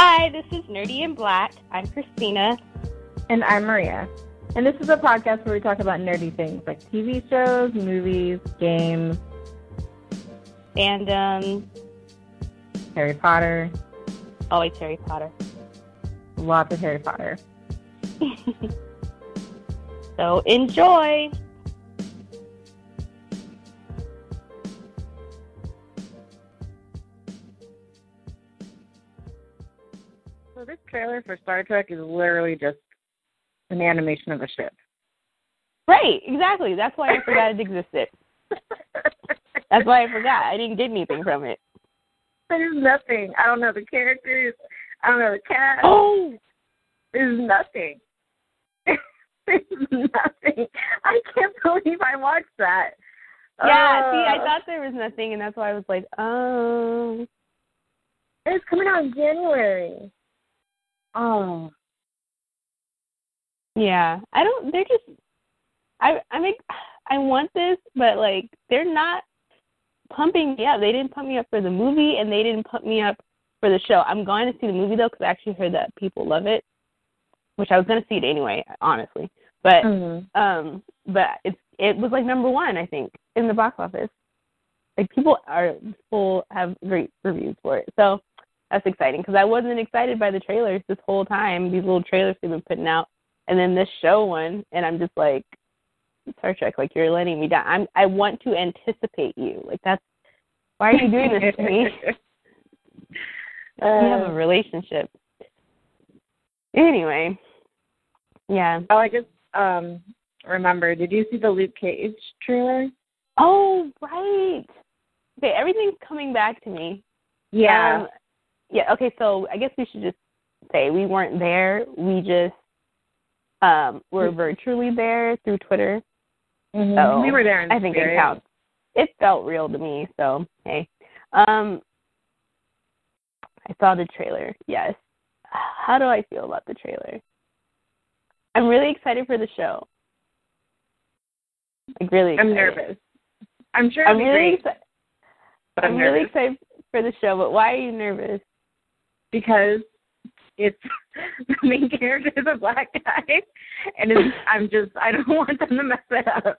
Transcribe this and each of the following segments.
Hi, this is Nerdy in Black. I'm Christina. And I'm Maria. And this is a podcast where we talk about nerdy things like TV shows, movies, games, fandom, Harry Potter. Always Harry Potter. Lots of Harry Potter. so enjoy. Trailer for Star Trek is literally just an animation of a ship. Right, exactly. That's why I forgot it existed. That's why I forgot. I didn't get anything from it. There's nothing. I don't know the characters. I don't know the cast. Oh, there's nothing. there's nothing. I can't believe I watched that. Yeah, uh, see, I thought there was nothing, and that's why I was like, oh. It's coming out in January. Oh. Yeah, I don't. They're just. I I mean, I want this, but like they're not pumping me up. They didn't pump me up for the movie, and they didn't pump me up for the show. I'm going to see the movie though because I actually heard that people love it, which I was going to see it anyway, honestly. But mm-hmm. um, but it's it was like number one, I think, in the box office. Like people are people have great reviews for it, so that's exciting because I wasn't excited by the trailers this whole time. These little trailers they've been putting out, and then this show one, and I'm just like, Star Trek, like you're letting me down. I'm I want to anticipate you. Like that's why are you doing this to me? uh, we have a relationship. Anyway, yeah. Oh, I just um remember. Did you see the Luke Cage trailer? Oh, right. Okay, everything's coming back to me. Yeah. Um, yeah. Okay, so I guess we should just say we weren't there. We just um were virtually there through Twitter. Mm-hmm. So we were there. I think spirit. it counts. It felt real to me. So hey, um, I saw the trailer. Yes. How do I feel about the trailer? I'm really excited for the show. Like really. Excited. I'm nervous. I'm sure. I'm really excited. I'm, I'm really excited for the show. But why are you nervous? Because it's the main character is a black guy, and it's, I'm just I don't want them to mess it up.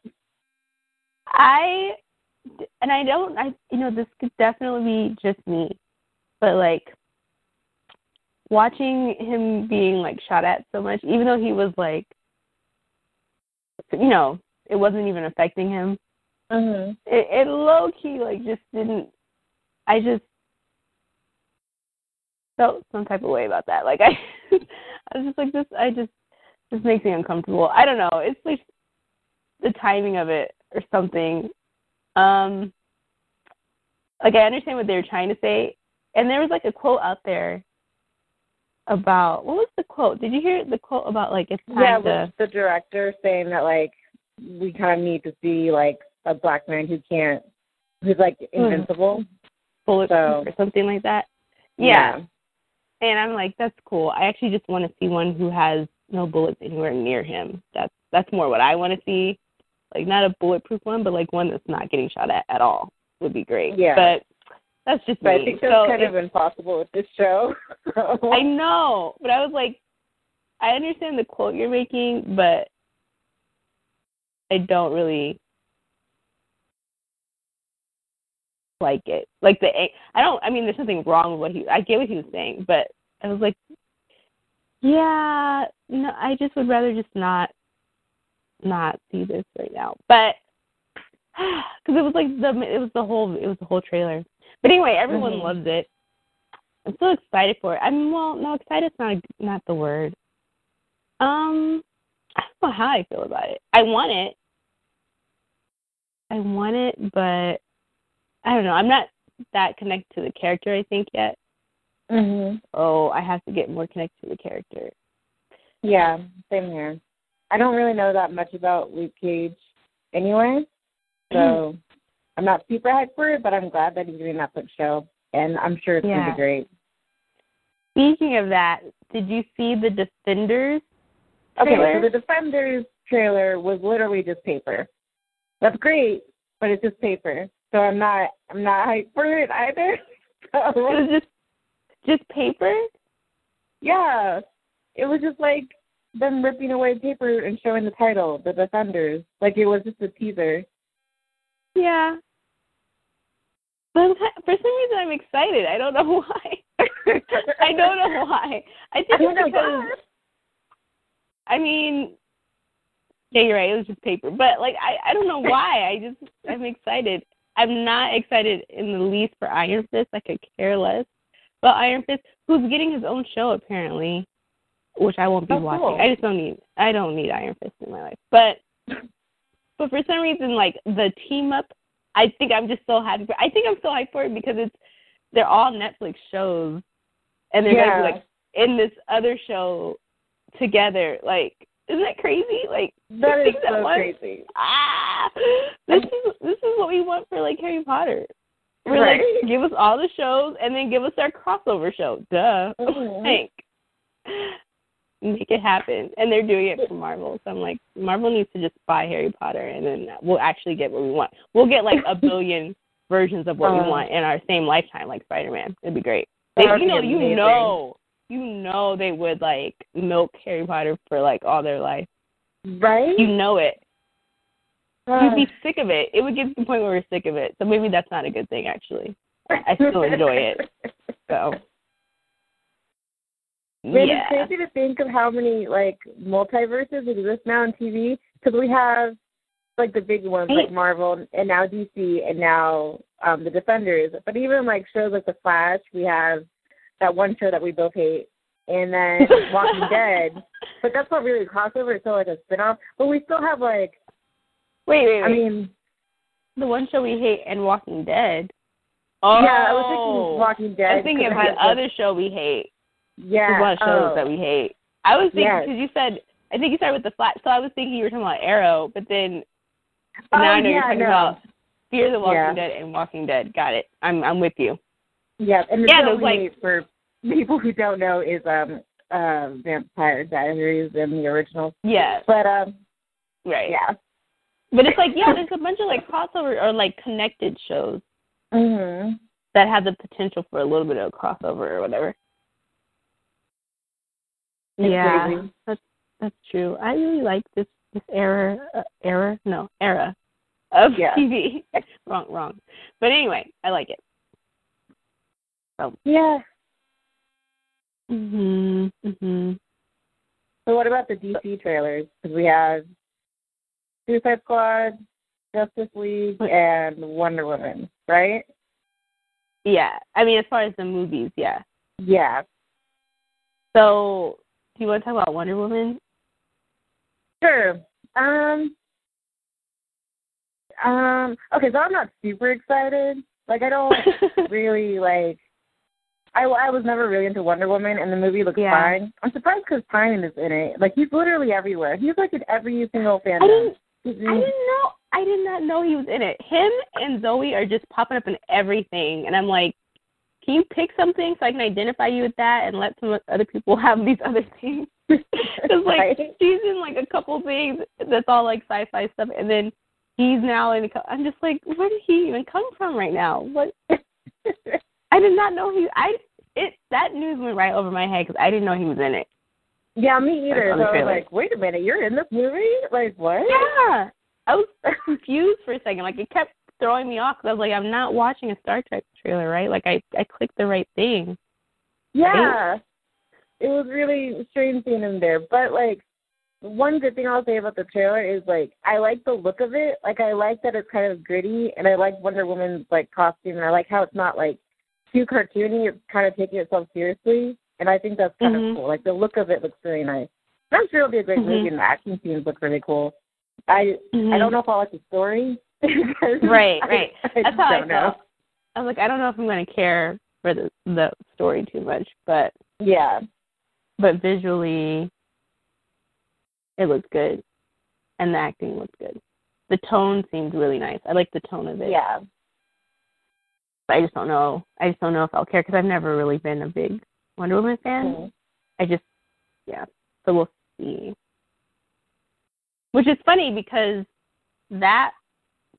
I and I don't I you know this could definitely be just me, but like watching him being like shot at so much, even though he was like, you know, it wasn't even affecting him. Mm-hmm. It, it low key like just didn't. I just felt some type of way about that. Like I, I was just like this. I just this makes me uncomfortable. I don't know. It's like the timing of it or something. Um, like I understand what they were trying to say, and there was like a quote out there about what was the quote? Did you hear the quote about like it's time yeah, to the director saying that like we kind of need to see like a black man who can't who's like Hmm. invincible. bulletproof So- or something like that. Yeah. yeah. And I'm like, that's cool. I actually just want to see one who has no bullets anywhere near him. That's that's more what I want to see. Like not a bulletproof one, but like one that's not getting shot at at all would be great. Yeah. But that's just But me. I think that's so kind if- of impossible with this show. I know, but I was like, I understand the quote you're making, but I don't really like it. Like the I don't. I mean, there's nothing wrong with what he. I get what he was saying, but I was like, yeah, no, I just would rather just not not see this right now. But because it was like the it was the whole it was the whole trailer. But anyway, everyone Mhm. loves it. I'm so excited for it. I'm well, no, excited's not not the word. Um, I don't know how I feel about it. I want it. I want it, but I don't know. I'm not that connected to the character. I think yet. Mhm. Oh, I have to get more connected to the character. Yeah, same here. I don't really know that much about Luke Cage anyway, so I'm not super hyped for it. But I'm glad that he's doing that Netflix show, and I'm sure it's gonna be great. Speaking of that, did you see the Defenders? Trailer? Okay, so the Defenders trailer was literally just paper. That's great, but it's just paper. So I'm not I'm not hyped for it either. It So was just just paper. Yeah, it was just like them ripping away paper and showing the title, The Defenders. Like it was just a teaser. Yeah. But for some reason, I'm excited. I don't know why. I don't know why. I think I it's because. I mean, yeah, you're right. It was just paper, but like I, I don't know why. I just I'm excited. I'm not excited in the least for Iron Fist. I could care less about Iron Fist, who's getting his own show apparently, which I won't be Oh, watching. cool. I just don't need. I don't need Iron Fist in my life. But but for some reason, like the team up, I think I'm just so happy. For, I think I'm so hyped for it because it's they're all Netflix shows, and they're Yeah. gonna be like in this other show together. Like, isn't that crazy? Like That is so once. crazy. Ah, this is this is what we want for like Harry Potter. We're Right. like, give us all the shows and then give us our crossover show. Duh. Mhm. Like, make it happen. And they're doing it for Marvel. So I'm like, Marvel needs to just buy Harry Potter and then we'll actually get what we want. We'll get like a billion versions of what we Uh. want in our same lifetime, like Spider Man. It'd be great. They, you know, you know, you know, they would like milk Harry Potter for like all their life. Right? You know it. Uh, We'd be sick of it. It would get to the point where we're sick of it. So maybe that's not a good thing, actually. I still enjoy it. So, yeah. it's crazy to think of how many like multiverses exist now on TV because we have like the big ones like Marvel and now DC and now um the Defenders. But even like shows like The Flash, we have that one show that we both hate, and then Walking Dead. But that's not really a crossover; it's still like a spinoff. But we still have like Wait, wait, wait. I mean, the one show we hate and Walking Dead. Oh, yeah, I was thinking oh. Walking Dead. I'm thinking of the other show we hate. Yeah. There's a lot of shows oh. that we hate. I was thinking Yes. because you said I think you started with the Flash, so I was thinking you were talking about Arrow, but then Oh, now I know you're talking no. about Fear the Walking Yeah. Dead and Walking Dead. Got it. I'm I'm with you. Yeah, and the Yeah, those, like- for people who don't know is um uh Vampire Diaries in the original. Yeah, But um right. yeah. But it's like yeah, there's a bunch of like crossover or like connected shows Mhm. that have the potential for a little bit of a crossover or whatever. It's yeah, crazy. that's that's true. I really like this this era uh, era no era of Yeah. TV. wrong wrong. But anyway, I like it. Yeah. Mhm. Mhm. So what about the DC trailers? Because we have Suicide Squad, Justice League, and Wonder Woman, right? Yeah. I mean, as far as the movies, yeah. Yeah. So, do you want to talk about Wonder Woman? Sure. Um. Um. Okay, so I'm not super excited. Like I don't really like. I, I was never really into Wonder Woman, and the movie looks Yeah. fine. I'm surprised because Tynan is in it. Like he's literally everywhere. He's like in every single I didn't. I didn't know. I did not know he was in it. Him and Zoe are just popping up in everything, and I'm like, can you pick something so I can identify you with that and let some other people have these other things? Because like Right? she's in like a couple things that's all like sci-fi stuff, and then he's now in. I'm just like, where did he even come from right now? What? I did not know he. I it that news went right over my head because I didn't know he was in it. yeah, me either. on So I was like, wait a minute, you're in this movie? Like what? Yeah, I was confused for a second. Like it kept throwing me off because I was like, I'm not watching a Star Trek trailer, right? Like I I clicked the right thing. Yeah. It was really strange seeing him there. But like one good thing I'll say about the trailer is like I like the look of it. Like I like that it's kind of gritty and I like Wonder Woman's like costume and I like how it's not like too cartoony, it's kind of taking itself seriously. And I think that's kind Mhm. of cool. Like the look of it looks really nice. I'm sure it'll be a great Mhm. movie and the action scenes look really cool. I I Mhm. don't know if I like the story. because Right, I- right. I, That's just how I don't know. I was like, I don't know if I'm gonna care for the the story too much, but Yeah. but visually, it looks good, and the acting looks good. The tone seems really nice. I like the tone of it. Yeah. But I just don't know. I just don't know if I'll care because I've never really been a big Wonder Woman fan. Mhm. I just, yeah. So we'll see. Which is funny because that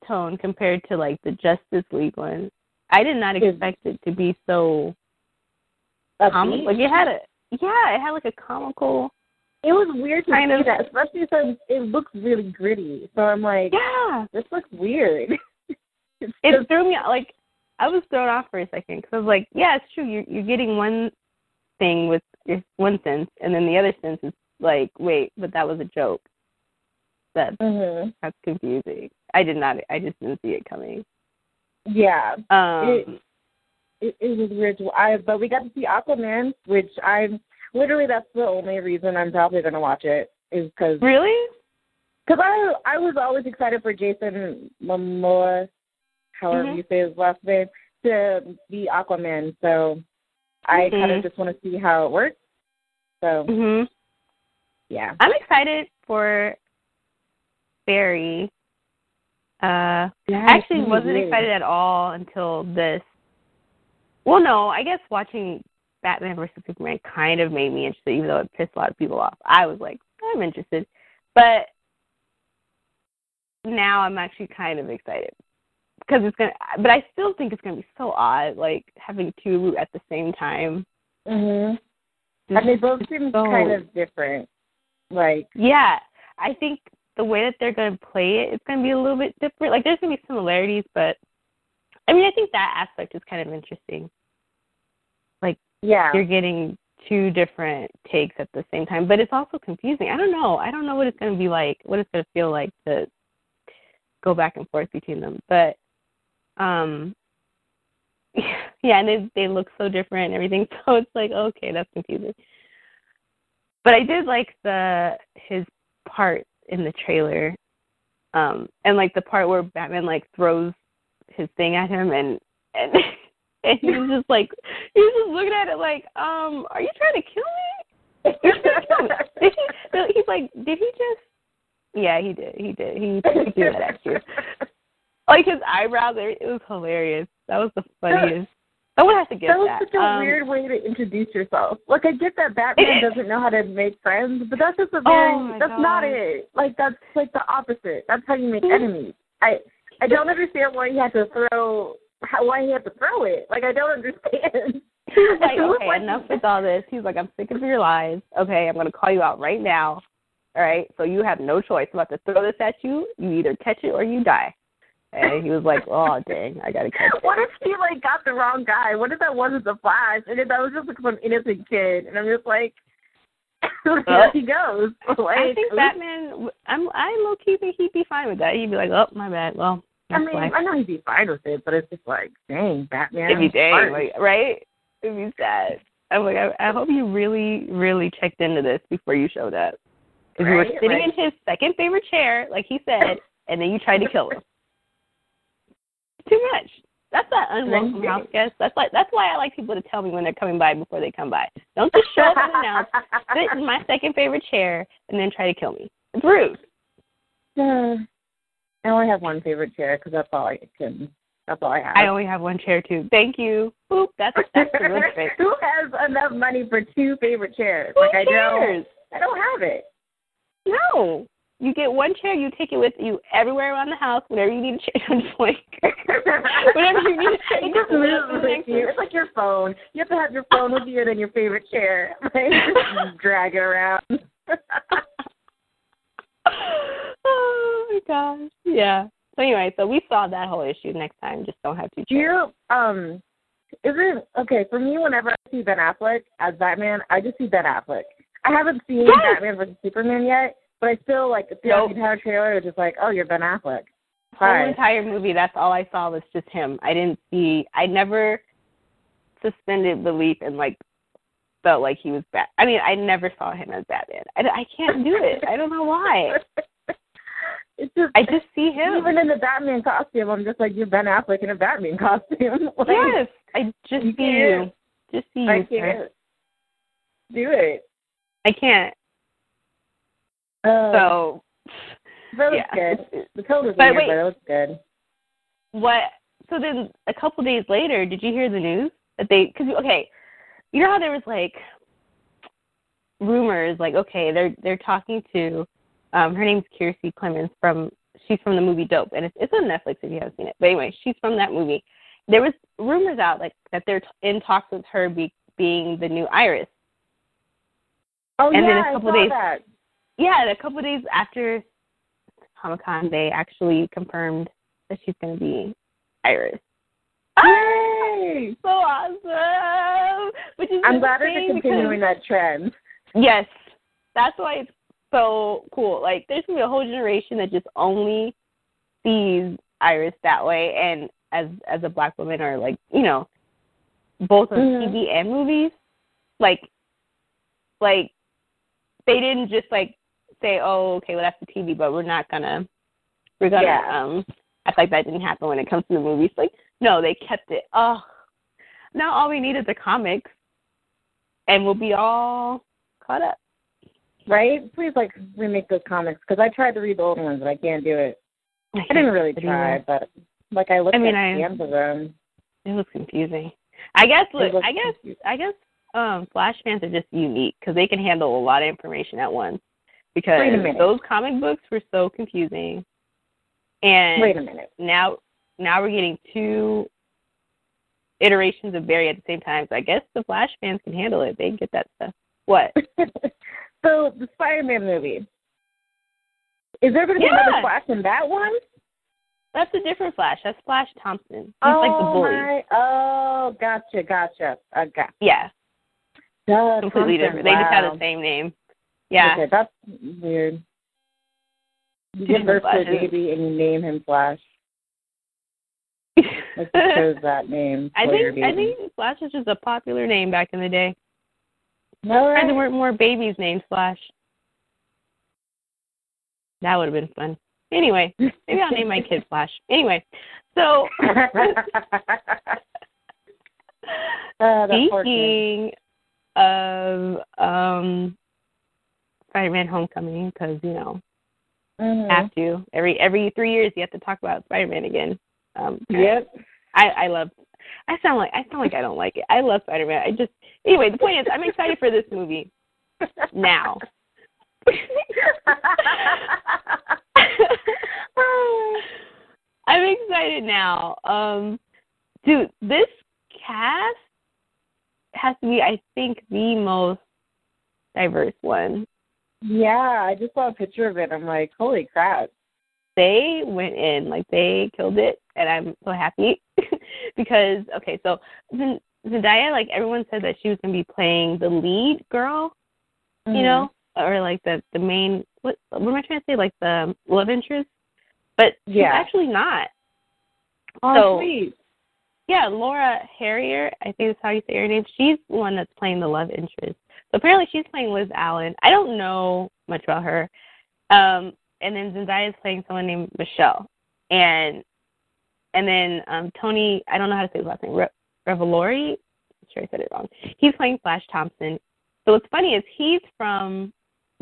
tone compared to like the Justice League one, I did not expect it to be so comic. Upbeat? Like it had a, yeah, it had like a comical. It was weird to Kind see of- that, especially since it looks really gritty. So I'm like, Yeah, this looks weird. it threw me like I was thrown off for a second because I was like, yeah, it's true. You're you're getting one thing with your one sense, and then the other sense is like, wait, but that was a joke. That Mhm. that's confusing. I did not. I just didn't see it coming. yeah. Um, It- It, it was weird. I but we got to see Aquaman, which I'm literally that's the only reason I'm probably gonna watch it is because really? because I I was always excited for Jason Momoa, however Mhm. you say his last name, to be Aquaman. So I kind Mhm. of just want to see how it works. So Mhm. yeah. I'm excited for Barry. Uh, Yeah, I actually wasn't is. excited at all until this. Well, no, I guess watching Batman versus Superman kind of made me interested, even though it pissed a lot of people off. I was like, I'm interested, but now I'm actually kind of excited because it's gonna. But I still think it's gonna be so odd, like having two at the same time. Mhm. And they both seem so- kind of different. Like Yeah, I think the way that they're going to play it, it's going to be a little bit different. Like there's going to be similarities, but I mean, I think that aspect is kind of interesting. Like, yeah. You're getting two different takes at the same time, but it's also confusing. I don't know. I don't know what it's going to be like, what it's going to feel like to go back and forth between them. But um yeah, and they they look so different and everything. So it's like, okay, that's confusing. But I did like the his part in the trailer, um, and like the part where Batman like throws his thing at him, and and and he's just like he's just looking at it like, um, are you trying to kill me? Did he? He's like, did he just? Yeah, he did. He did. He, he threw that at you. Like his eyebrows, it was hilarious. That was the funniest. Someone has to get that was that. such a Um, weird way to introduce yourself. Like I get that Batman doesn't know how to make friends, but that's just a very Oh, that's not it. Like that's like the opposite. That's how you make Mhm. enemies. I I don't understand why he had to throw how, why he had to throw it. Like I don't understand. He was like, okay, like- enough with all this. He's like, I'm sick of your lies. Okay, I'm going to call you out right now. All right, so you have no choice. I'm about to throw this at you. You either catch it or you die. And he was like, oh, dang, I got to catch it. What if he like got the wrong guy? What if that wasn't the Flash? And if that was just like some innocent kid? And I'm just like, there he goes. Like, I think oops. Batman, I'm, I low key think he'd be fine with that. He'd be like, oh, my bad. Well, I mean, life. I know he'd be fine with it, but it's just like, dang, Batman. It'd be dang, like, right? It'd be sad. I'm like, I, I hope you really, really checked into this before you showed up. Because you were sitting like- in his second favorite chair, like he said, and then you tried to kill him. Too much. That's that unwelcome house guest. That's like that's why I like people to tell me when they're coming by before they come by. Don't just show up unannounced, sit in my second favorite chair, and then try to kill me. It's rude. I only have one favorite chair because that's all I can. That's all I have. I only have one chair too. Thank you. Boop. That's that's the trick. Who has enough money for two favorite chairs? Who like I cares? don't. I don't have it. No. You get one chair, you take it with you everywhere around the house, whenever you need a chair. I'm just like, Whenever you need a to it just moves with you. It's like your phone. You have to have your phone with you and then your favorite chair. Right? drag it around. oh my gosh. Yeah. So anyway, so we saw that whole issue. Next time, just don't have two Do chairs. you um isn't okay for me whenever I see Ben Affleck as Batman, I just see Ben Affleck. I haven't seen Yes. Batman versus Superman yet, but I still like throughout Nope. the entire trailer just like, Oh, you're Ben Affleck. whole Hi. entire movie, that's all I saw was just him. I didn't see. I never suspended belief and like felt like he was bad. I mean, I never saw him as Batman. I, I can't do it. I don't know why. it's just I just see him. even in the Batman costume, I'm just like, You're Ben Affleck in a Batman costume. like, yes, I just see you. Just see you. I can't do it. I can't. Uh, So that was yeah. good. The code was But weird, wait. but it was good. what? So then, a couple days later, did you hear the news that they? Because okay, you know how there was like rumors, like okay, they're they're talking to, um, her name's Kiersey Clemons from she's from the movie Dope, and it's it's on Netflix if you haven't seen it. But anyway, she's from that movie. There was rumors out like that they're t- in talks with her be, being the new Iris, Oh And yeah, then a I couple saw days- that. Yeah, a couple of days after Comic Con, they actually confirmed that she's going to be Iris. Yay! so awesome! Which is I'm glad they're continuing because- that trend. Yes, that's why it's so cool. Like, there's gonna be a whole generation that just only sees Iris that way, and as as a black woman, or like you know, both on Mhm. TV and movies, like, like they didn't just like say, oh, okay, well that's the TV, but we're not gonna, we're gonna Yeah. um act like that didn't happen when it comes to the movies. Like, no, they kept it. Oh, now all we need is the comics, and we'll be all caught up. Right? Please like remake those comics because I tried to read the old ones, but I can't do it. I didn't really try, but like I looked I mean, at I- the end of them. It was confusing. I guess. Look, I guess. confusing. I guess. Um, Flash fans are just unique because they can handle a lot of information at once. Because Wait a minute. those comic books were so confusing, and Wait a minute. now now we're getting two iterations of Barry at the same time. So I guess the Flash fans can handle it. They get that stuff. What? so the Spider-Man movie. Is there going to be Yeah. another Flash in that one? That's a different Flash. That's Flash Thompson. He's oh like the oh, bully. my! Oh, gotcha, gotcha. Okay. Yeah, Duh, completely Thompson, different. They just have the same name. Yeah. Okay, that's weird. You give birth to a baby and you name him Flash. Like you chose that name. I think I think Flash was just a popular name back in the day. No, Surprised there weren't more babies named Flash. That would have been fun. Anyway, maybe I'll name my kid Flash. Anyway, so Uh, speaking of um Spider-Man: Homecoming, because you know Mhm. have to every every three years you have to talk about Spider-Man again. Um, Yep. I I love. I sound like I sound like I don't like it. I love Spider Man. I just anyway. The point is, I'm excited for this movie now. I'm excited now. Um, dude, this cast has to be, I think, the most diverse one. Yeah, I just saw a picture of it. I'm like, holy crap. They went in like they killed it, and I'm so happy because okay, so Zend- Zendaya, like everyone said that she was gonna be playing the lead girl, Mm-hmm. you know, or like the the main what what am I trying to say, like the love interest, but she's Yeah. actually not. Oh, so- sweet. Yeah, Laura Harrier, I think that's how you say her name. She's the one that's playing the love interest. Apparently she's playing Liz Allen. I don't know much about her. Um, and then Zendaya is playing someone named Michelle. And and then um Tony, I don't know how to say his last name, Re- Revolori. I'm sure I said it wrong. He's playing Flash Thompson. So what's funny is he's from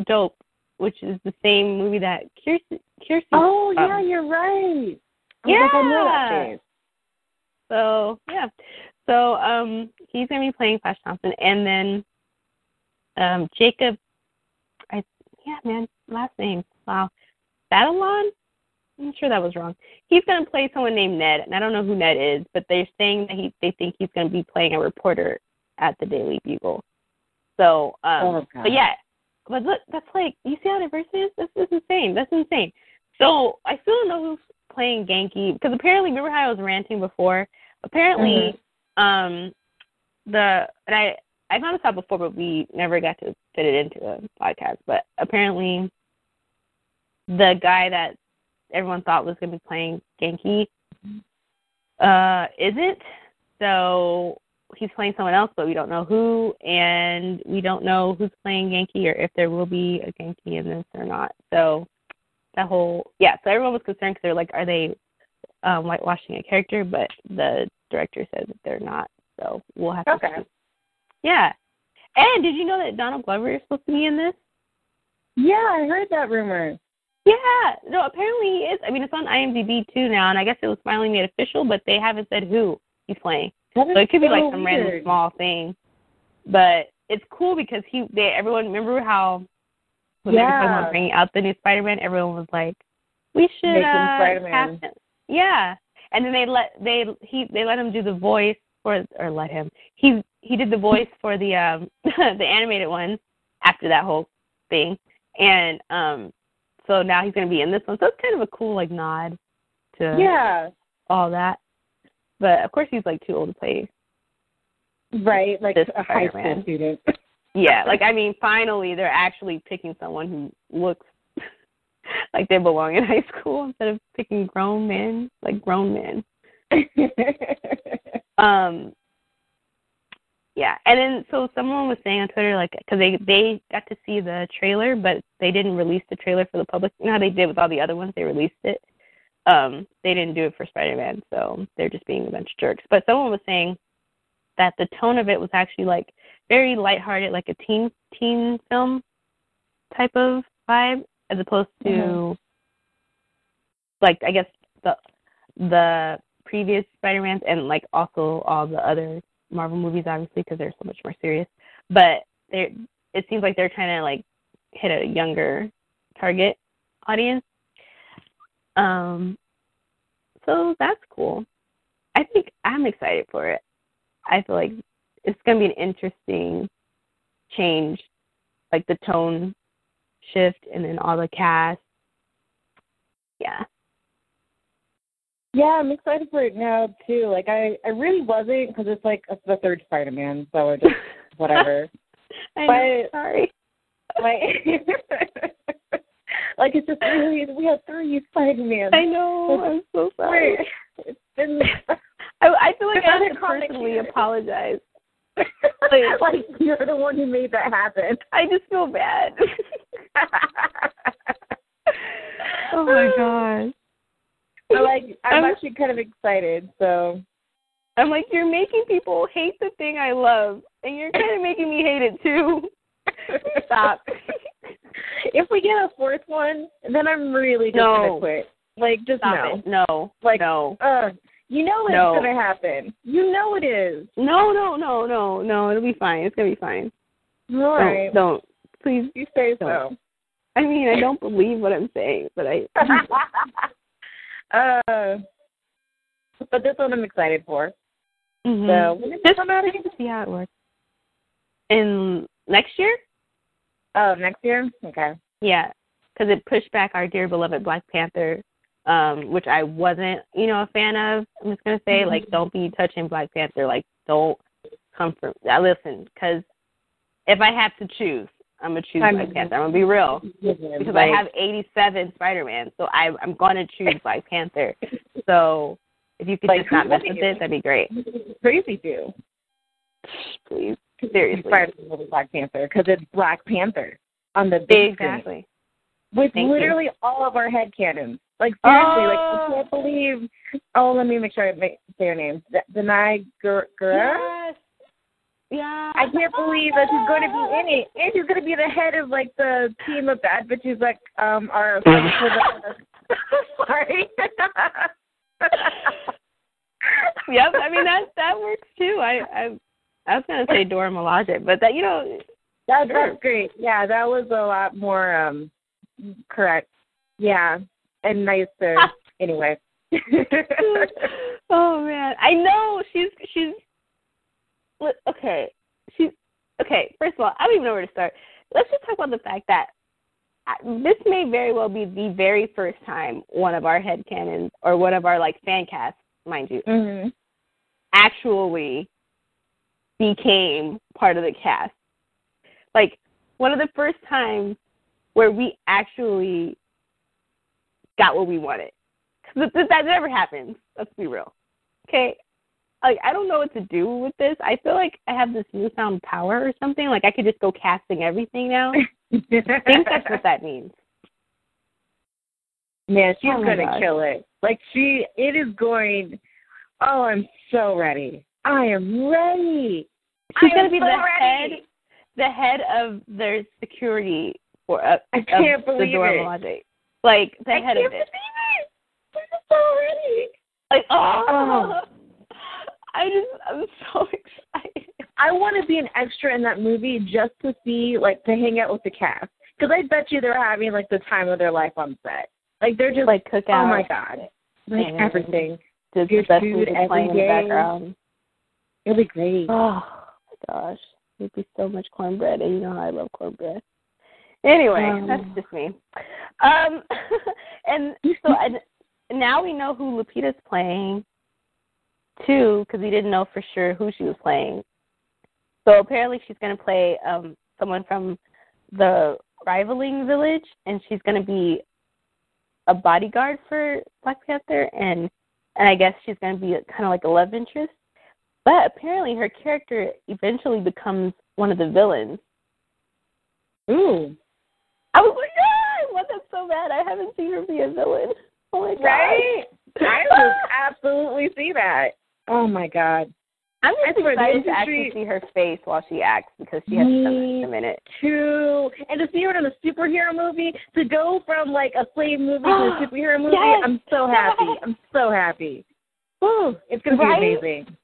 Dope, which is the same movie that Kirsten Kirsten Oh, um, yeah, you're right. I was like, I know that Yeah. face. So yeah, so um, he's gonna be playing Flash Thompson, and then um, Jacob, I yeah man, last name wow, Batalon. I'm sure that was wrong. He's gonna play someone named Ned, and I don't know who Ned is, but they're saying that he they think he's gonna be playing a reporter at the Daily Bugle. So um, Oh, but yeah, but look, that's like you see how diverse it is. This is insane. That's insane. So I still don't know who's playing Ganke because apparently, remember how I was ranting before? Apparently, um, the and I I found this out before, but we never got to fit it into a podcast. But apparently, the guy that everyone thought was going to be playing Ganke uh, isn't. So he's playing someone else, but we don't know who, and we don't know who's playing Ganke or if there will be a Ganke in this or not. So that whole yeah, so everyone was concerned because they're like, are they um, whitewashing a character? But the director says that they're not. So we'll have to Okay. see. Yeah. And did you know that Donald Glover is supposed to be in this? Yeah, I heard that rumor. Yeah. No, apparently he is. I mean, it's on IMDb too now, and I guess it was finally made official, but they haven't said who he's playing. So it could be like some weird. random small thing. But it's cool because he they everyone remember how when they were talking about bringing out the new Spider Man, everyone was like, We should Make him uh Spider-Man. him. Yeah. And then they let they he they let him do the voice for or let him. He he did the voice for the um the animated one after that whole thing, and um, so now he's gonna be in this one. So it's kind of a cool like nod to Yeah. all that. But of course, he's like too old to play. Right. Like a high school student. Yeah, like I mean, finally they're actually picking someone who looks like they belong in high school instead of picking grown men, like grown men. Um, yeah, and then so someone was saying on Twitter, like, because they they got to see the trailer, but they didn't release the trailer for the public. You know how they did with all the other ones? They released it. Um, they didn't do it for Spider-Man, so they're just being a bunch of jerks. But someone was saying that the tone of it was actually like very lighthearted, like a teen teen film type of vibe, as opposed to Mhm. like I guess the the previous Spider-Mans and like also all the other Marvel movies, obviously, because they're so much more serious. But they it seems like they're trying to like hit a younger target audience. Um, so that's cool. I think I'm excited for it. I feel like it's gonna be an interesting change, like the tone shift, and then all the cast. Yeah. Yeah, I'm excited for it now too. Like I, I really wasn't because it's like it's the third Spider-Man, so just whatever. I know, But- sorry. like, like it's just really we have three Spider-Man. I know. I'm so sorry. It's been I, I feel like I have to personally here. apologize. like you're the one who made that happen. I just feel bad. oh my gosh. But like I'm I'm- actually kind of excited. So I'm like, you're making people hate the thing I love, and you're kind of making me hate it too. Stop. if we get a fourth one, then I'm really just No. gonna quit. Like just Stop no. it. No. Like no. uh you know it's No. gonna happen. You know it is. No, no, no, no, no. It'll be fine. It's gonna be fine. All Don't, right. don't. Please. You say so. Don't. I mean, I don't believe what I'm saying, but I. uh but this one I'm excited for. Mhm. So when does Just come out again? see how it works. In next year? Oh, next year? Okay. Yeah, because it pushed back our dear beloved Black Panther, um, which I wasn't, you know, a fan of. I'm just gonna say, like, don't be touching Black Panther. Like, don't come from. I listen, because if I have to choose, I'm gonna choose I Black Panther. I'm gonna be real because I have 87 Spider-Man, so I, I'm gonna choose Black Panther. So if you could Like, just not mess with it, that'd be great. crazy too. Please, seriously. By the Black Panther because it's Black Panther on the big screen with Thank you. literally all of our head canons. Like seriously, like Oh. I can't oh! believe. Oh, let me make sure I make, say your name. Danai Gur- Gurira. Yes. Yeah. I can't believe that she's going to be in it, and she's going to be the head of like the team of bad bitches like um are. Sorry. yep. I mean that that works too. I I I was gonna say Dora Milaje, but that you know That, Sure. That's great. Yeah, that was a lot more um correct. Yeah, and nicer. anyway. oh man, I know she's she's li- okay. She's okay. First of all, I don't even know where to start. Let's just talk about the fact that this may very well be the very first time one of our head headcanons or one of our like fan casts, mind you, mhm. actually became part of the cast. Like one of the first times where we actually got what we wanted. 'Cause that, that never happens. Let's be real. Okay. Like I don't know what to do with this. I feel like I have this newfound power or something. Like I could just go casting everything now. I think that's what that means. Man, she's Oh gonna gosh. kill it. Like she, it is going. Oh, I'm so ready. I am ready. She's I gonna be so the ready. head, the head of their security for uh, I can't believe it. Milaje. Like the I head can't of believe it. it. I'm so ready. Like oh, Oh. I just I'm so excited. I want to be an extra in that movie just to see, like, to hang out with the cast. Because I bet you they're having like the time of their life on set. Like they're just Like cookout. oh my god, like everything. Just Good the food every playing in the background. It'll be great. Oh my gosh. It'd be so much cornbread, and you know how I love cornbread. Anyway, Um. that's just me. Um, and so I, now we know who Lupita's playing, too, because he didn't know for sure who she was playing. So apparently she's going to play um someone from the rivaling village, and she's going to be a bodyguard for Black Panther, and and I guess she's going to be kind of like a love interest. But apparently her character eventually becomes one of the villains. Ooh. I was like, ah, I want that so bad. I haven't seen her be a villain. Oh my god. Right? I would absolutely see that. Oh my god. I'm just excited to actually see her face while she acts because she has Me much a minute. Too. And to see her in a superhero movie, to go from like a slave movie to a superhero movie, Yes, I'm so happy. yes. I'm so happy. Woo, it's gonna Right? be amazing.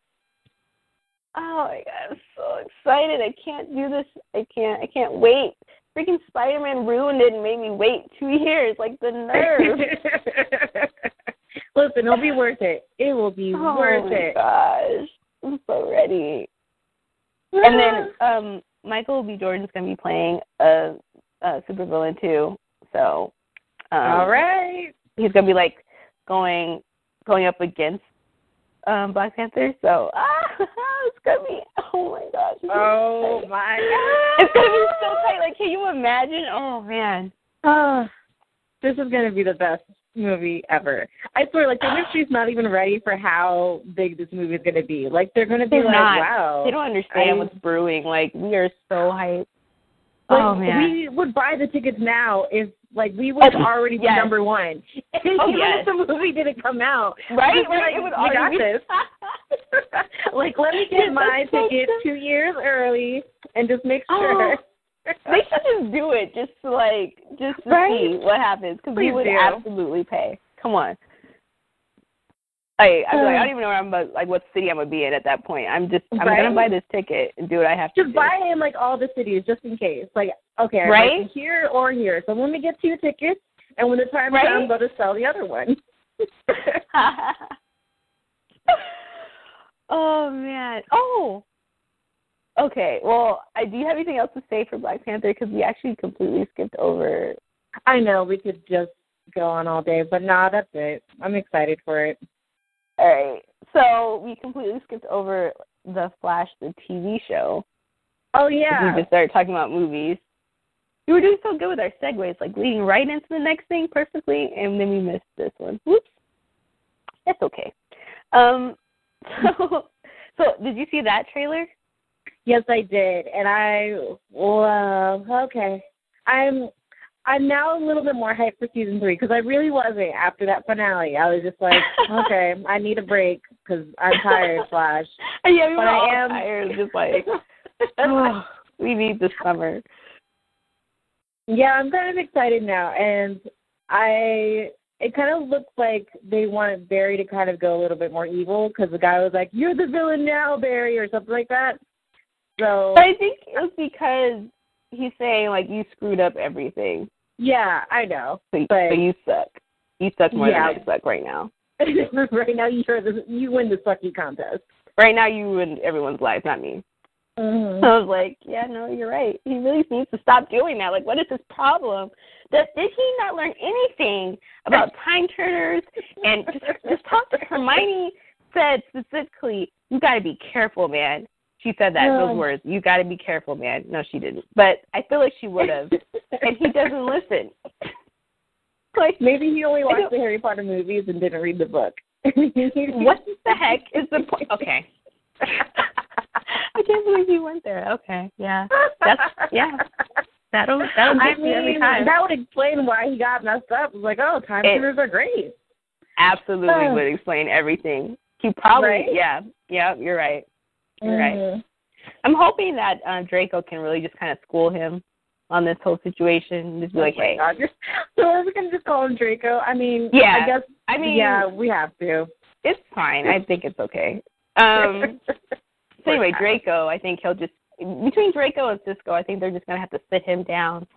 Oh my god, I'm so excited. I can't do this. I can't I can't wait. Freaking Spider Man ruined it and made me wait two years. Like the nerve. Listen, it'll be worth it. It will be oh worth my it. gosh. I'm so ready. And then um Michael B. Jordan's gonna be playing a, a supervillain too. So um All right. he's gonna be like going going up against um Black Panther. So ah, it's gonna be oh my gosh. I'm so Oh my god. It's gonna be so tight. Like, can you imagine? Oh man. Oh, this is gonna be the best movie ever. I swear, like the industry's not even ready for how big this movie is gonna be. Like they're gonna be They're like, not. wow. They don't understand I- what's brewing. Like, we are so hyped. Like, oh man. we would buy the tickets now if like we would Oh, already be number one. And Oh, even yes. if the movie didn't come out, right? like, it we got be- this. like let me get Yes, my that's so two years early and just make Oh, sure. They should just do it, just to like, just to Right? see what happens, because we would do. absolutely pay. Come on. I I, like, I don't even know where I'm about, like what city I'm gonna be in at that point. I'm just I'm Right? gonna buy this ticket and do what I have to do. just buy in like all the cities just in case. Like, okay, I'm Right? like, here or here. So let me get two tickets, and when the time Right? comes, I'll just sell the other one. oh man. Oh. Okay. Well, I do you have anything else to say for Black Panther? Because we actually completely skipped over. I know we could just go on all day, but nah, that's it. I'm excited for it. All right. So we completely skipped over the Flash, the TV show. Oh yeah. We just started talking about movies. We were doing so good with our segues, like leading right into the next thing perfectly, and then we missed this one. Whoops. That's okay. Um. So, so did you see that trailer? Yes, I did, and I well, okay. I'm I'm now a little bit more hyped for season three because I really wasn't after that finale. I was just like, okay, I need a break because I'm tired, Flash. yeah, we But were I all am- tired, just like we need the summer. Yeah, I'm kind of excited now, and I it kind of looks like they wanted Barry to kind of go a little bit more evil because the guy was like, "You're the villain now, Barry," or something like that. So But I think it's because he's saying like you screwed up everything, yeah, I know. so, But- so you suck. You suck more Yeah. than I suck right now. right now, you're the you win the sucky contest. Right now, you ruined everyone's life, not me. Mm-hmm. I was like, yeah, no, you're right. He really needs to stop doing that. Like, what is his problem? Does, did he not learn anything about time turners? And just, just talk to Hermione said specifically, you got to be careful, man. She said that No. those words. You got to be careful, man. No, she didn't. But I feel like she would have, and he doesn't listen. like, Maybe he only watched the Harry Potter movies and didn't read the book. what the heck is the point? Okay. I can't believe you went there. Okay, yeah, that's yeah. That'll that'll I get you every time. that would explain why he got messed up. It was like, oh, time turners are great. Absolutely would explain everything. He probably Right? yeah yeah. You're right. Right. Mhm. I'm hoping that uh, Draco can really just kind of school him on this whole situation. Just be like, Oh hey, God, you're- So are we gonna just call him Draco? I mean, Yeah. I guess. I mean, yeah, we have to. it's fine. I think it's okay. Um. So anyway, Draco, I think he'll just between Draco and Cisco, I think they're just gonna have to sit him down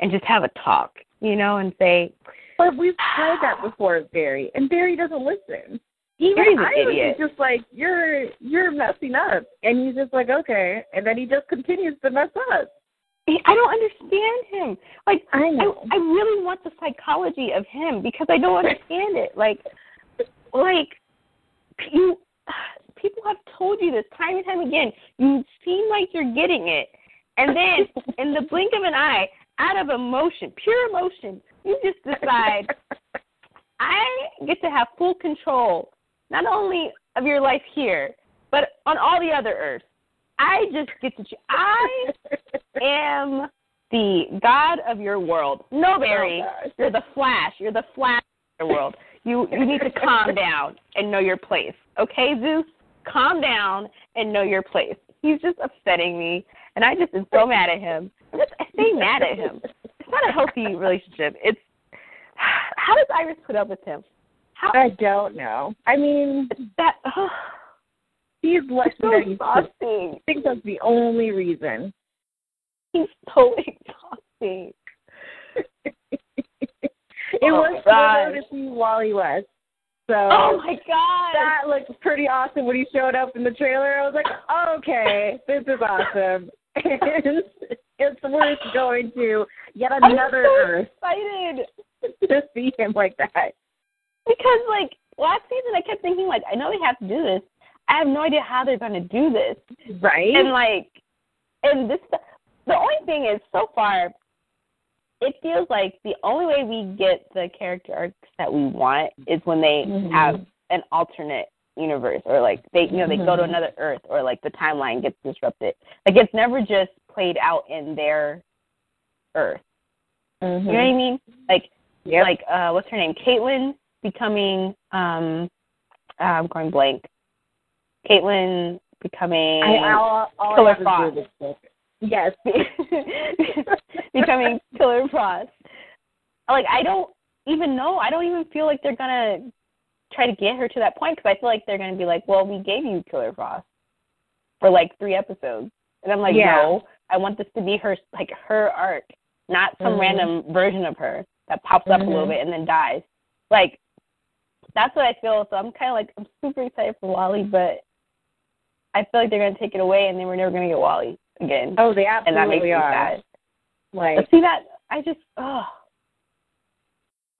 and just have a talk, you know, and say, But we've tried that before Barry, and Barry doesn't listen. Even He's an Iris idiot. is just like you're you're messing up, and he's just like okay, and then he just continues to mess up. I don't understand him. Like I I, know. I really want the psychology of him because I don't understand it. Like, like you, people have told you this time and time again. You seem like you're getting it, and then in the blink of an eye, out of emotion, pure emotion, you just decide I get to have full control not only of your life here, but on all the other earths. I just get to. Cho- I am the god of your world. No, Barry, Oh, you're the Flash. You're the Flash of your world. You you need to calm down and know your place. Okay, Zeus, calm down and know your place. He's just upsetting me, and I just am so mad at him. I'm just I stay mad at him. It's not a healthy relationship. It's how does Iris put up with him? I don't know. I mean, that? Oh, he's it's so exhausting. I think that's the only reason. He's so exhausting. it Oh was cool to see Wally West. So Oh my god. that looked pretty awesome when he showed up in the trailer. I was like, okay, this is awesome. And it's worth going to yet another I'm so Earth excited to see him like that. Because like last season I kept thinking like I know they have to do this. I have no idea how they're going to do this. Right? And like and this the only thing is so far it feels like the only way we get the character arcs that we want is when they Mhm. have an alternate universe or like they you know they go to Mhm. another earth or like the timeline gets disrupted like it's never just played out in their earth Mhm. you know what i mean like Yep. like uh what's her name caitlin becoming um uh, i'm going blank caitlin becoming I, all, all Killer I have to Frost. do is look. Yes. becoming killer frost like i don't even know i don't even feel like they're gonna try to get her to that point because i feel like they're gonna be like well we gave you killer frost for like three episodes and i'm like Yeah. no i want this to be her like her arc not some Mhm. random version of her that pops up a little Mhm. bit and then dies like that's what i feel so i'm kind of like i'm super excited for wally but i feel like they're gonna take it away and then we're never gonna get wally again Oh, they and that makes absolutely me are. sad Like, but see that I just oh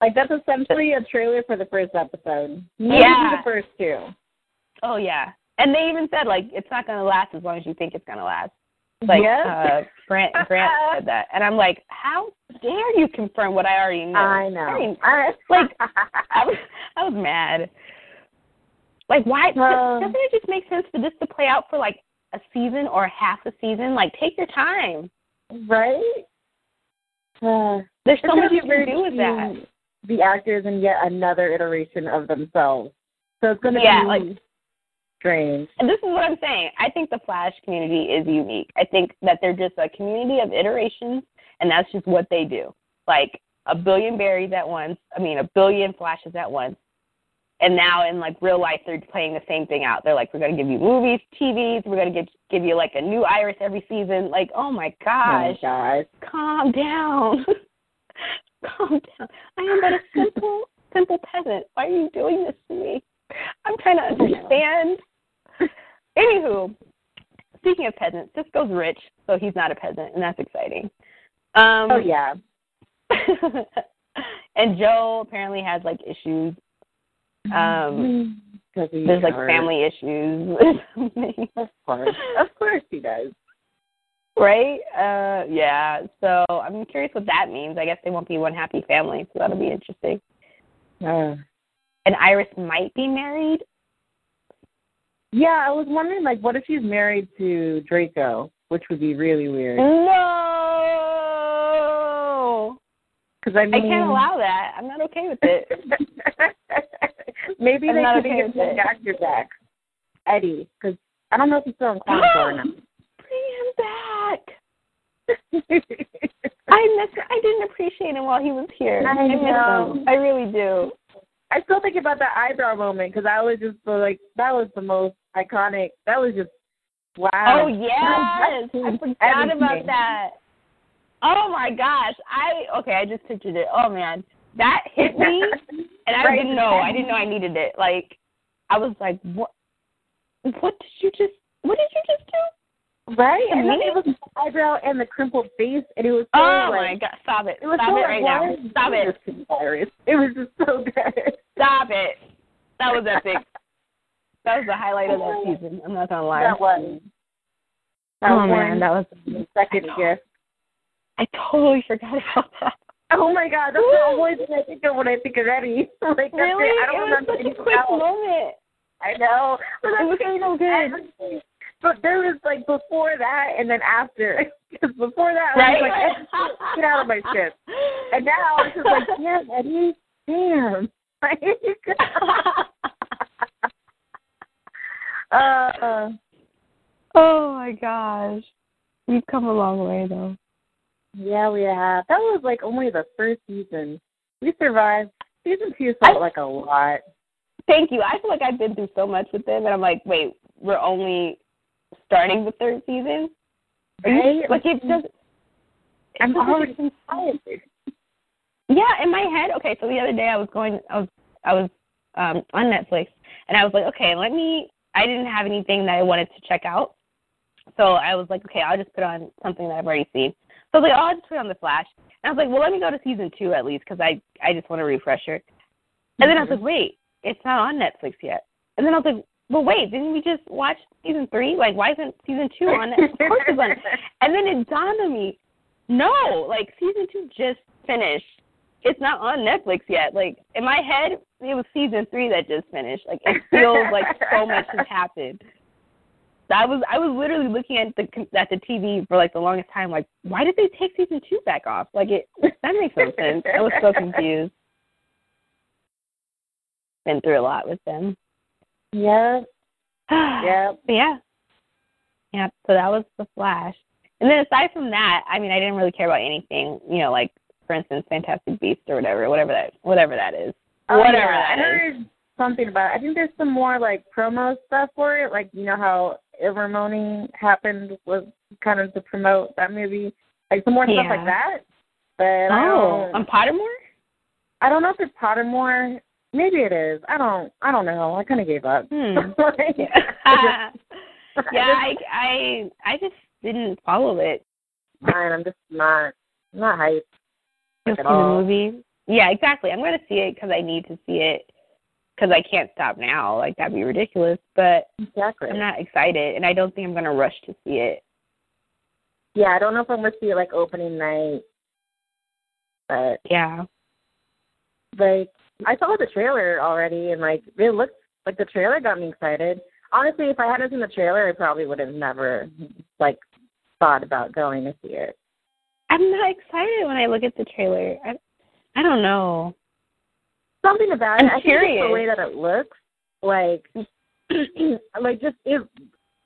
like that's essentially a trailer for the first episode. Maybe Yeah. the first two. oh yeah. And they even said like it's not gonna last as long as you think it's gonna last. Like Yes. uh Grant Grant said that. And I'm like, How dare you confirm what I already knew? I know. I, like I was I was mad. Like why Um, doesn't it just make sense for this to play out for like a season or half a season? Like take your time. right? Uh, There's so much you can do with that. The actors in yet another iteration of themselves. So it's gonna Yeah, be like- strange. And this is what I'm saying. I think the Flash community is unique. I think that they're just a community of iterations, and that's just what they do. Like a billion Barrys at once. I mean, a billion flashes at once. And now in like real life, they're playing the same thing out. They're like, we're gonna give you movies, TVs. We're gonna give give you like a new Iris every season. Like, oh my Oh my gosh. calm down, calm down. I am but a simple simple peasant. Why are you doing this to me? I'm trying to understand. Anywho, speaking of peasants, Cisco's rich, so he's not a peasant, and that's exciting. Um, Oh yeah. and Joe apparently has like issues. Um, there's like hard. family issues, Of course. Of course he does. right? Uh, yeah. So I'm curious what that means. I guess they won't be one happy family, so that'll be interesting. Uh, And Iris might be married. yeah, I was wondering, like, what if she's married to Draco, which would be really weird. No, Because I mean, I can't allow that. I'm not okay with it. Maybe I'm they not could okay get the actor back, Eddie, because I don't know if he's still in Quantico or not. Bring him back. I miss. I didn't appreciate him while he was here. I miss know. him. I really do. I still think about that eyebrow moment because I was just like, that was the most iconic. That was just wow. Oh yes, I Everything. forgot about that. Oh my gosh, I okay. I just pictured it. Oh man, that hit me, and I Right. didn't know. I didn't know I needed it. Like I was like, what? What did you just? What did you just do? Right? And then it was the eyebrow and the crimpled face, and it was so Oh like, my god! Stop it! It was Stop so it right now! Stop it! virus? It was just so good. Stop it! That was epic. That was the highlight of that oh season. I'm not gonna lie. That was. That oh was man, that was. the second gift. I totally forgot about that. Oh my god, that's the only thing I think of when I think of Eddie. like, Really? it. I don't it was such a quick else. moment. I know. But It was so good. everything. But there was like before that and then after. Because before that, I Right? was like, get out of my ship. And now it's just like, damn, Eddie, damn. uh, oh my gosh. We've come a long way though. yeah, we have. That was like only the first season. We survived. Season two felt I- like a lot. Thank you. I feel like I've been through so much with them, and I'm like, wait, we're only starting the third season. Right? like it just. I'm already tired. Yeah, in my head. Okay, so the other day I was going. I was I was um on Netflix, and I was like, okay, let me. I didn't have anything that I wanted to check out, so I was like, okay, I'll just put on something that I've already seen. So I was like, oh, I'll just put on The Flash. And I was like, well, let me go to season two at least because I I just want a refresher. And then I was like, wait, it's not on Netflix yet. And then I was like, well, wait, didn't we just watch season three? Like, why isn't season two on Of course it's on. And then it dawned on me, no, like season two just finished. It's not on Netflix yet. Like in my head, it was season three that just finished. Like it feels like so much has happened. I was I was literally looking at the at the TV for like the longest time. Like, why did they take season two back off? Like it that makes no sense. I was so confused. Been through a lot with them. Yeah, yeah. yeah. Yeah. Yeah. So that was the Flash. And then aside from that, I mean, I didn't really care about anything. You know, like for instance, Fantastic Beasts or whatever, whatever that, whatever that is, Oh, whatever yeah. I that is. heard something about. It. I think there's some more like promo stuff for it. Like you know how Ilvermorny happened was kind of to promote that movie. Like some more stuff like that. But I Oh, on Pottermore. I don't know if it's Pottermore. Maybe it is. I don't. I don't know. I kind of gave up. Hmm. Like, Yeah. I yeah, I, I, just didn't follow it. Fine, I'm just not not hyped. Like at all. the movie. Yeah, exactly. I'm going to see it because I need to see it because I can't stop now. Like that'd be ridiculous. But Exactly. I'm not excited, and I don't think I'm going to rush to see it. Yeah, I don't know if I'm gonna see it like opening night, but Yeah. like I saw the trailer already, and like it looks like the trailer got me excited. Honestly, if I hadn't seen the trailer, I probably would have never like thought about going to see it. I'm not excited when I look at the trailer. I, I don't know. Something about I'm it. I think it's the way that it looks, like like just it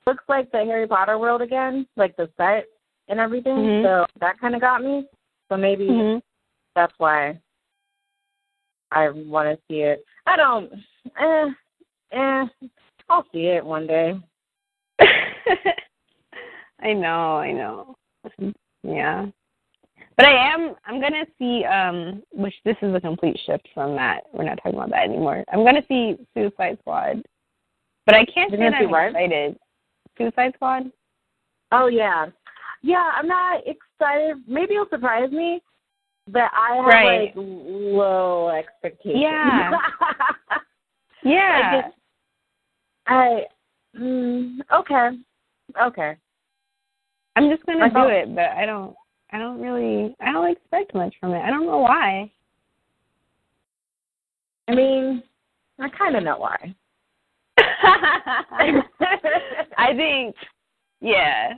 looks like the Harry Potter world again, like the set and everything. Mhm. So that kind of got me. So maybe Mhm. that's why I want to see it. I don't. Eh, eh. I'll see it one day. I know, I know. Yeah. But I am I'm gonna see um which this is a complete shift from that. We're not talking about that anymore. I'm gonna see Suicide Squad. But I can't You're say that see I'm what? excited. Suicide Squad? Oh yeah, yeah. I'm not excited. Maybe it'll surprise me, but I have Right. like low expectations. Yeah. Yeah. I, just- I. Mm, okay. Okay. I'm just gonna I do it, but I don't I don't really I don't expect much from it. I don't know why. I mean, I kind of know why. I think yeah.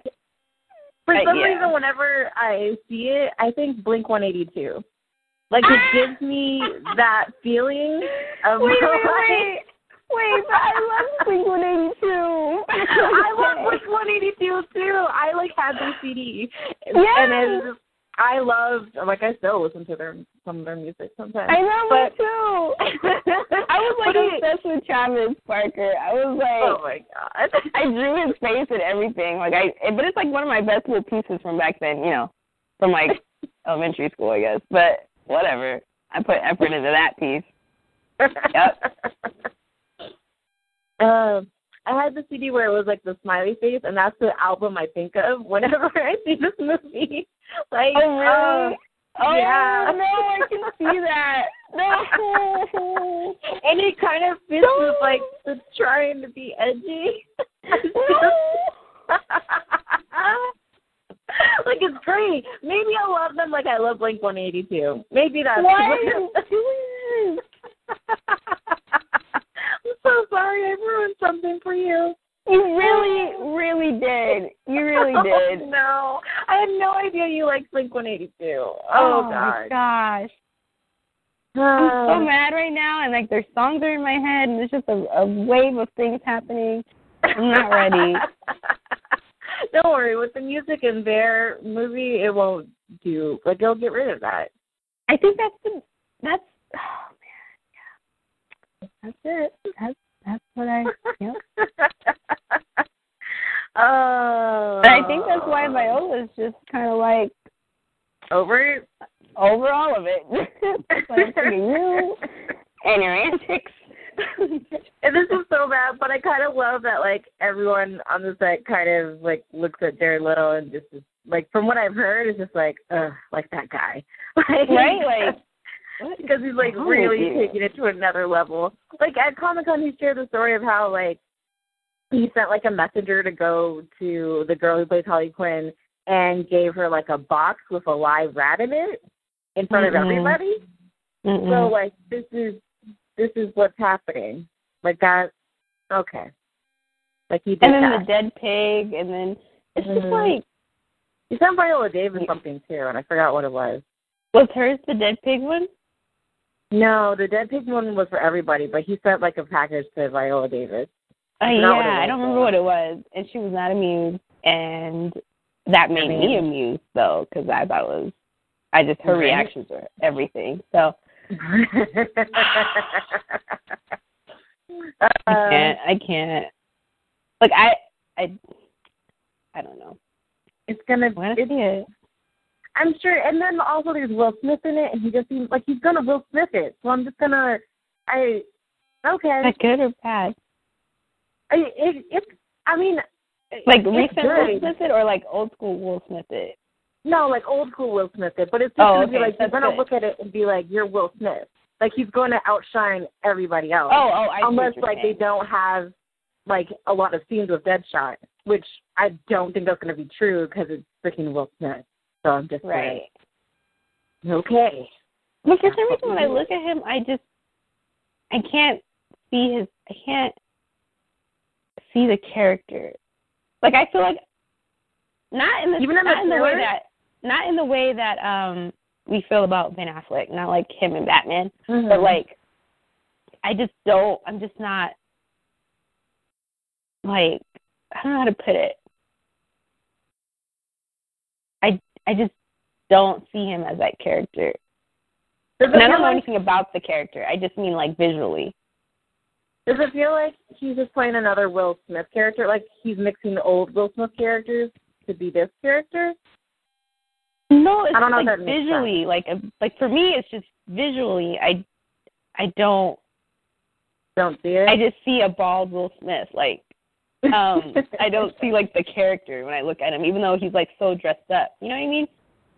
For some yeah. reason, whenever I see it, I think Blink 182. Like it ah! gives me that feeling of wait, wait, wait. Wait, but I love Blink 182. I love Blink 182 too. I like had the CD, and Yes. it's I loved. Like I still listen to their some of their music sometimes. I know but, me too. I was like obsessed with Travis Barker. I was like Oh my god. I drew his face and everything. Like I, but it's like one of my best little pieces from back then. You know, from like elementary school, I guess. But whatever. I put effort into that piece. Yep. Um, I had the CD where it was like the smiley face, and that's the album I think of whenever I see this movie. Like, Oh really? uh, oh yeah. no, I can see that. No. and it kind of fits No. with like the trying to be edgy. like it's great. Maybe I love them like I love Blink 182. Maybe that's Why are you doing this? I'm so sorry I ruined something for you. You really, really did. You really oh, did. Oh, no, I had no idea you liked Blink 182. Oh, Oh, God. my gosh. I'm oh. so mad right now, and like their songs are in my head, and it's just a, a wave of things happening. I'm not ready. Don't worry, with the music in their movie, it won't do. Like, they'll get rid of that. I think that's the that's oh. That's it. That's that's what I yep. Oh. And I think that's why Viola's just kind of like over it. over all of it. It's like I'm sick of you and your antics. And this is so bad, but I kind of love that like everyone on the set kind of like looks at Jared Leto and just is, like from what I've heard is just like ugh like that guy, like, Right, like, because he's like wrong really you? taking it to another level. Like at Comic Con, he shared the story of how like he sent like a messenger to go to the girl who plays Harley Quinn and gave her like a box with a live rat in it in front of Mhm. everybody. So Mm-mm. like this is this is what's happening. Like that okay. Like he did and then that. the dead pig, and then it's just Mhm. like he sent Viola Davis something too, and I forgot what it was. was hers the dead pig one? No, the Dead Pig one was for everybody, but he sent like a package to Viola Davis. Uh, I forgot what it yeah, I don't remember what it was, and she was not amused, and that made me amused though, because I thought it was, I just her Right. reactions were everything. So I can't, um, I can't, like I, I, I don't know. it's gonna. I want to see it. I'm sure, and then also there's Will Smith in it, and he just seems like he's gonna Will Smith it. So I'm just gonna. I. Okay. Is that good or bad? I, it, it's. I mean. Like it's recent Will. Smith it or like old school Will Smith it? No, like old school Will Smith it, but it's just Oh, gonna be okay, like you're gonna good. look at it and be like, you're Will Smith. Like he's going to outshine everybody else. Oh, oh, I see unless like saying. they don't have like a lot of scenes with Deadshot, which I don't think that's going to be true because it's freaking Will Smith. So I'm just right. like, okay. But for some reason, when I look at him, I just I can't see his. I can't see the character. Like I feel like not in the Even not in the way that not in the way that um we feel about Ben Affleck. Not like him and Batman, Mm-hmm. but like I just don't. I'm just not like I don't know how to put it. I just don't see him as that character. And I don't know like anything about the character. I just mean like visually. does it feel like he's just playing another Will Smith character? Like he's mixing the old Will Smith characters to be this character? No, it's I don't know like visually. Like a, like for me, it's just visually. I I don't. Don't see it. I just see a bald Will Smith. Like um, I don't see like the character when I look at him, even though he's like so dressed up. You know what I mean?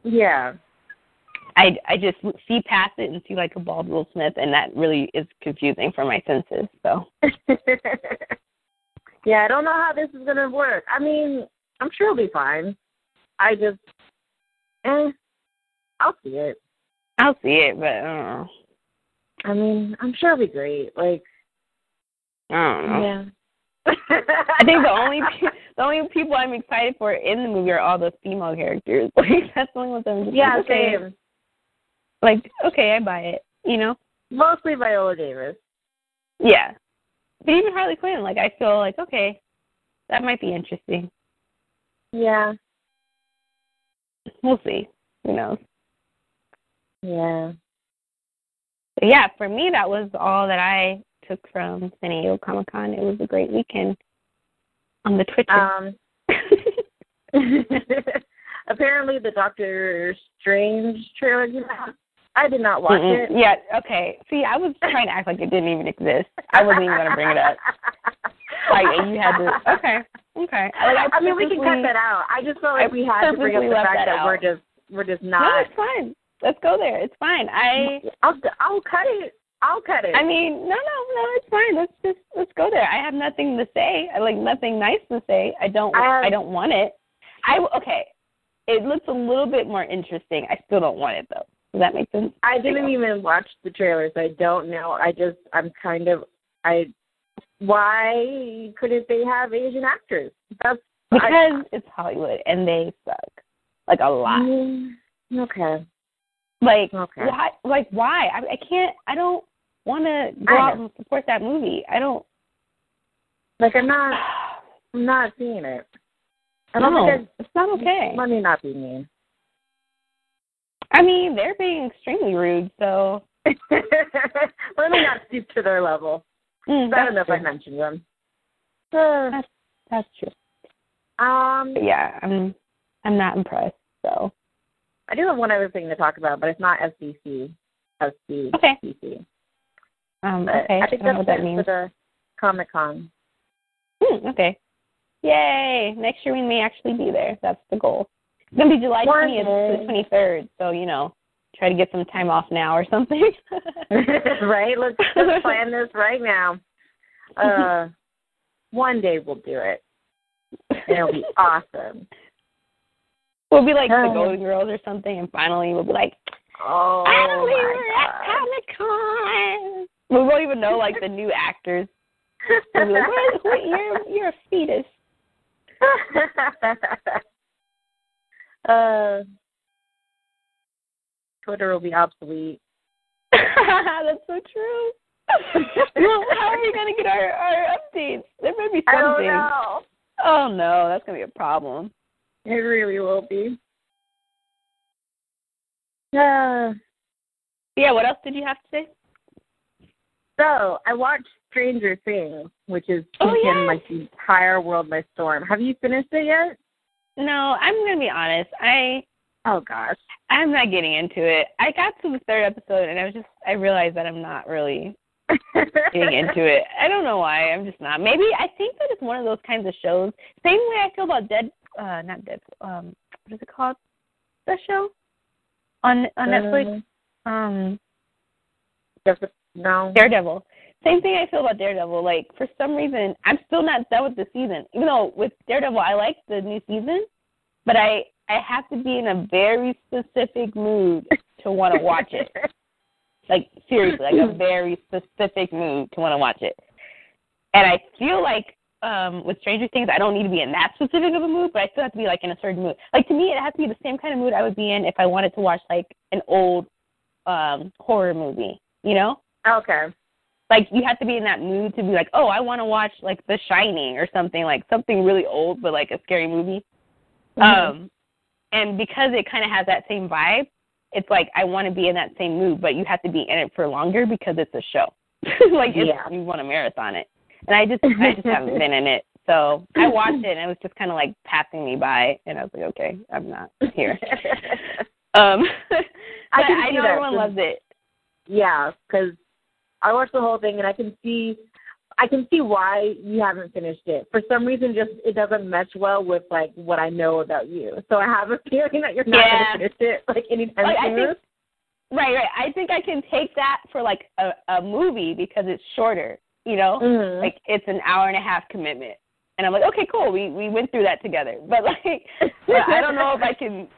Yeah. I I just see past it and see like a bald Will Smith, and that really is confusing for my senses. So yeah, I don't know how this is gonna work. I mean, I'm sure it'll be fine. I just, eh, I'll see it. I'll see it, but I don't know. I mean, I'm sure it'll be great. Like, I don't know. yeah. I think the only pe- the only people I'm excited for in the movie are all those female characters. Like that's the only ones I'm just yeah, like, okay. same. Like okay, I buy it. You know? Mostly Viola Davis. Yeah. But even Harley Quinn, like I feel like okay, that might be interesting. Yeah, We'll see. Who knows? yeah. But yeah, for me that was all that I took from San Diego Comic Con. It was a great weekend on the Twitter. Um, apparently the Doctor Strange trailer came out. I did not watch Mm-mm. it. Yeah, okay. See, I was trying to act like it didn't even exist. I wasn't even gonna bring it up. Like you had to. Okay. Okay. Like, I, I mean, we can cut that out. I just felt like I we had to bring up the fact that, that, that we're just we're just not. No, it's fine. Let's go there. It's fine. I. I'll I'll cut it. I'll cut it. I mean, no, no, no. It's fine. Let's just let's go there. I have nothing to say. I like nothing nice to say. I don't. I, I don't want it. I okay. It looks a little bit more interesting. I still don't want it though. Does that make sense? I didn't even watch the trailers. I don't know. I just I'm kind of I. Why couldn't they have Asian actors? That's because I, it's Hollywood and they suck like a lot. Mm, okay. Like okay. why? Like why? I, I can't. I don't want to go out and support that movie. I don't. Like I'm not. I'm not seeing it. I don't no, think it's not okay. Let me not be mean. I mean, they're being extremely rude, so. let me not stoop to their level. Mm, I don't know true. if I mentioned them. that's, that's true. Um. Yeah, I'm. I'm not impressed. So. I do have one other thing to talk about, but it's not SBC. SBC. Okay. Um, okay. I think that's what that means. for the Comic Con. Hmm, okay. Yay! Next year we may actually be there. That's the goal. It's gonna be July twentieth to the twenty third. So you know, try to get some time off now or something. right. Let's just plan this right now. Uh, one day we'll do it. And it'll be awesome. We'll be like the Uh. Golden Girls or something, and finally we'll be like, Oh finally we're at Comic Con. We won't even know like the new actors. We'll like, you're you're a fetus. uh, Twitter will be obsolete. That's so true. well, how are we gonna get our our updates? There might be I don't something. know. Oh no, that's gonna be a problem. It really will be. Uh, Yeah, what else did you have to say? So I watched Stranger Things, which is Oh, taken like the entire world by storm. Have you finished it yet? No, I'm gonna be honest. I Oh gosh. I'm not getting into it. I got to the third episode and I was just I realized that I'm not really getting into it. I don't know why. I'm just not. Maybe I think that it's one of those kinds of shows. Same way I feel about Dead uh not Dead um what is it called? The show? On on Netflix? Um Just, no. Daredevil. Same thing I feel about Daredevil. Like for some reason, I'm still not done with the season. Even though with Daredevil, I like the new season, but I I have to be in a very specific mood to want to watch it. Like seriously, like a very specific mood to want to watch it. And I feel like um with Stranger Things, I don't need to be in that specific of a mood, but I still have to be like in a certain mood. Like to me, it has to be the same kind of mood I would be in if I wanted to watch like an old um horror movie. You know? Okay. like you have to be in that mood to be like, oh, I want to watch like The Shining or something like something really old but like a scary movie. Mhm. Um, and because it kind of has that same vibe, it's like I want to be in that same mood, but you have to be in it for longer because it's a show. like it's, Yeah. you want to marathon it, and I just I just haven't been in it. So I watched it and it was just kind of like passing me by, and I was like, okay, I'm not here. Um, but I I, can see know everyone loves it. yeah, because I watched the whole thing and I can see, I can see why you haven't finished it. For some reason, just it doesn't mesh well with like what I know about you. So I have a feeling that you're not Yeah. going to finish it like anytime Like, I soon. think- Right, right. I think I can take that for like a, a movie because it's shorter, you know? Mhm. Like it's an hour and a half commitment. And I'm like, okay, cool. We we went through that together. But like but I don't know if I can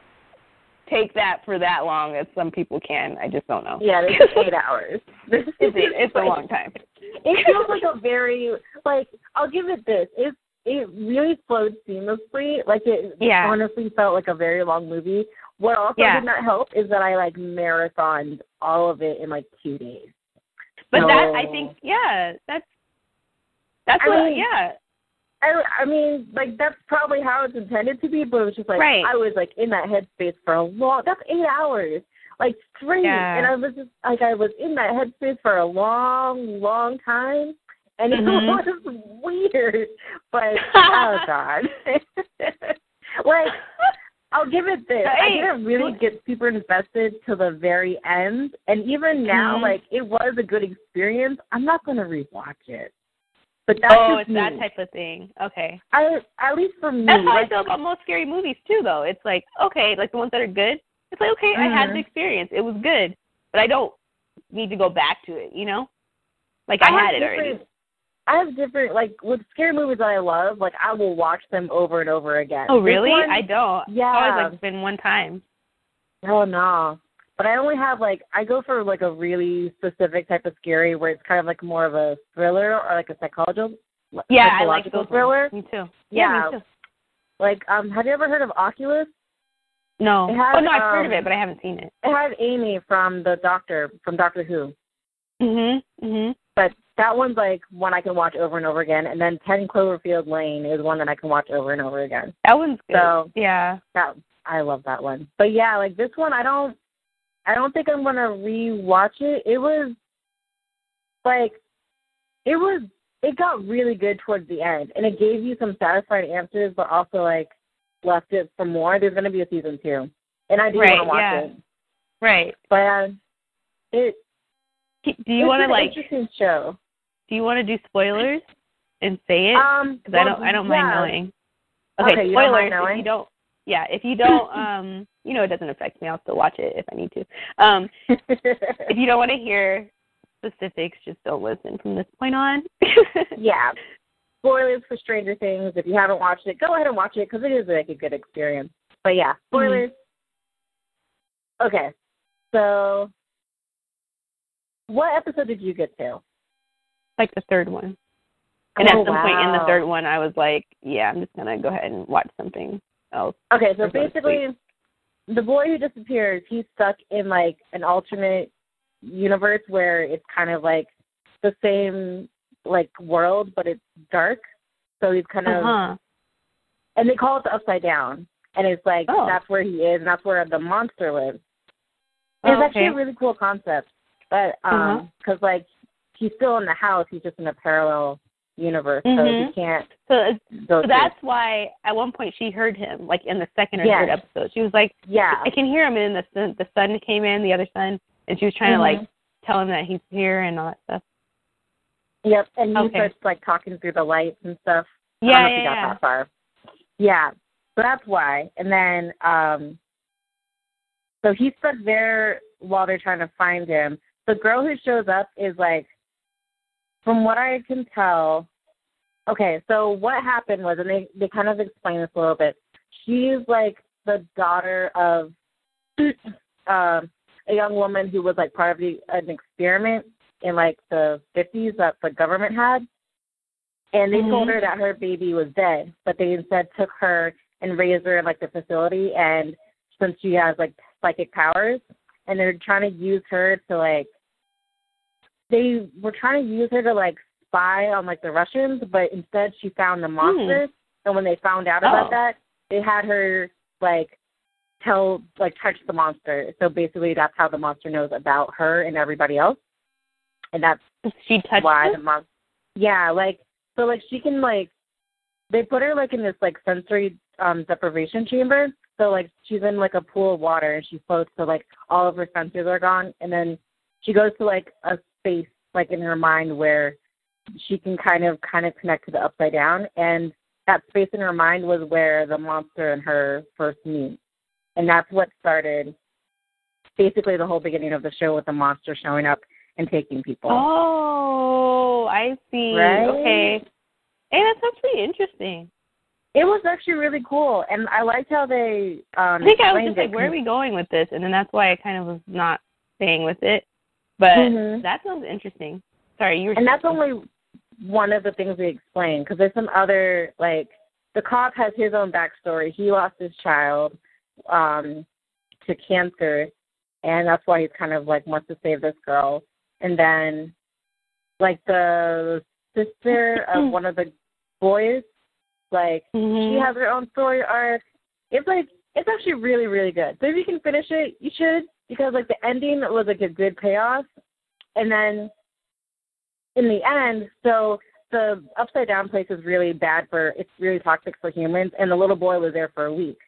take that for that long as some people can. I just don't know. yeah, this is eight hours. This is It's a, it's a long time. It feels like a very like I'll give it this. It it really flowed seamlessly. Like it Yeah. honestly felt like a very long movie. What also Yeah. did not help is that I like marathoned all of it in like two days. But that I think yeah, that's that's I what mean, yeah. I I mean, like that's probably how it's intended to be, but it was just like Right. I was like in that headspace for a long. That's eight hours, like straight, Yeah. and I was just like I was in that headspace for a long, long time, and it Mhm. was weird. But oh god, like I'll give it this. I didn't really get super invested to the very end, and even now, Mhm. like it was a good experience. I'm not gonna rewatch it. But that's oh, it's that type of thing. Okay. I at least for me, That's how I like, feel about most scary movies too, though. It's like okay, like the ones that are good. It's like okay, I had the mm-hmm. experience. It was good, but I don't need to go back to it. You know, like I, have had it already. I have different like with scary movies that I love. Like I will watch them over and over again. Oh really? one- I don't. Yeah. It's always like been one time. Oh no. But I only have like I go for like a really specific type of scary where it's kind of like more of a thriller or like a psychological Yeah, I like psychological those thriller. ones. Me too. Yeah. me too. Like um have you ever heard of Oculus? No. Has, oh no, I've heard of um, it, but I haven't seen it. It had Amy from the Doctor from Doctor Who. Mhm. Mhm. But that one's like one I can watch over and over again and then Ten Cloverfield Lane is one that I can watch over and over again. That one's good. So yeah. that I love that one. But yeah, like this one I don't I don't think I'm gonna rewatch it. It was like it was it got really good towards the end and it gave you some satisfying answers but also like left it for more. There's gonna be a season two. And I do Right, wanna watch yeah. it. Right. But uh, it Do you want to like interesting show. Do you want to do spoilers and say it? Um Because I don't. I don't yeah. mind knowing. Okay, Okay, you don't spoilers. mind If you don't, yeah. If you don't, um, you know, it doesn't affect me. I'll still watch it if I need to. Um, if you don't want to hear specifics, just don't listen from this point on. yeah. Spoilers for Stranger Things. If you haven't watched it, go ahead and watch it because it is like a good experience. But yeah, spoilers. Okay, so what episode did you get to? like the third one. And Oh, at some point in the third one, I was like, yeah, I'm just gonna go ahead and watch something else. Okay, so basically, the boy who disappears, he's stuck in like an alternate universe where it's kind of like the same like world, but it's dark. So he's kind of, Uh huh. and they call it the Upside Down, and it's like Oh. that's where he is, and that's where the monster lives. Oh, it's actually a really cool concept, but um, Uh-huh. because like he's still in the house, he's just in a parallel universe, so Mhm. he can't So, go. so through. that's why at one point she heard him, like in the second or Yes. third episode. She was like, yeah, I can hear him, and then the the son came in, the other son, and she was trying Mhm. to like tell him that he's here and all that stuff. Yep, and he Okay. starts like talking through the lights and stuff. I Yeah, don't know if yeah, you got yeah. that far. Yeah, so that's why. And then, um so he's stuck there while they're trying to find him. The girl who shows up is like, from what I can tell. Okay, so what happened was, and they they kind of explain this a little bit. She's like the daughter of um, a young woman who was like part of the, an experiment in like the 50s that the government had. And they told Mhm. her that her baby was dead, but they instead took her and raised her in like the facility. And since she has like psychic powers, and they're trying to use her to like, they were trying to use her to like spy on like the Russians, but instead she found the monsters. And when they found out about Oh. that, they had her like tell like touch the monster. So basically, that's how the monster knows about her and everybody else. And that's She touched why him? the monster. Yeah, like so, like she can like they put her like in this like sensory um deprivation chamber. So like she's in like a pool of water and she floats. So like all of her senses are gone, and then she goes to like a space like in her mind where she can kind of kind of connect to the upside down and that space in her mind was where the monster and her first meet and that's what started basically the whole beginning of the show with the monster showing up and taking people Oh, I see. Right? Okay. Hey, that's actually interesting. it was actually really cool and i liked how they um I think I was just like, where are we going with this? And then that's why I kind of was not staying with it. But Mhm. that sounds interesting. Sorry, you were. and that's only one of the things they explain because there's some other like the cop has his own backstory. He lost his child um to cancer, and that's why he's kind of like wants to save this girl. And then like the sister of one of the boys, like Mhm. she has her own story arc. It's like it's actually really really good. So if you can finish it, you should because like the ending was like a good payoff, and then in the end, so the upside down place is really bad for it's really toxic for humans, and the little boy was there for a week.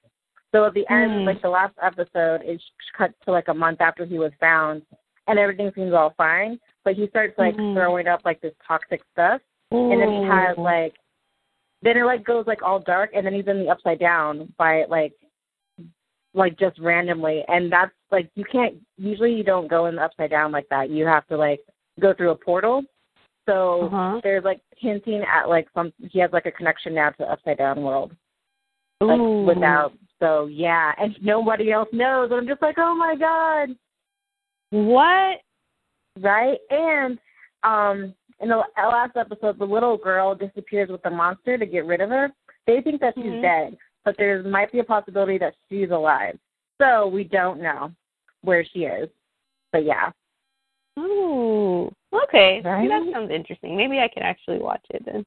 So at the end, Mm. like the last episode, it cuts to like a month after he was found, and everything seems all fine. But he starts like Mhm. throwing up like this toxic stuff, and then he has like then it like goes like all dark and then he's in the upside down by like like just randomly. And that's like you can't usually you don't go in the upside down like that. You have to like go through a portal. So Uh-huh. there's like hinting at like some he has like a connection now to the upside down world. Like Ooh. without so yeah. And nobody else knows. And i'm just like oh my god. What? right? And um in the last episode the little girl disappears with the monster to get rid of her. They think that she's Mhm. dead but there might be a possibility that she's alive so we don't know where she is but yeah Ooh. Okay. Right? That sounds interesting. Maybe I can actually watch it then.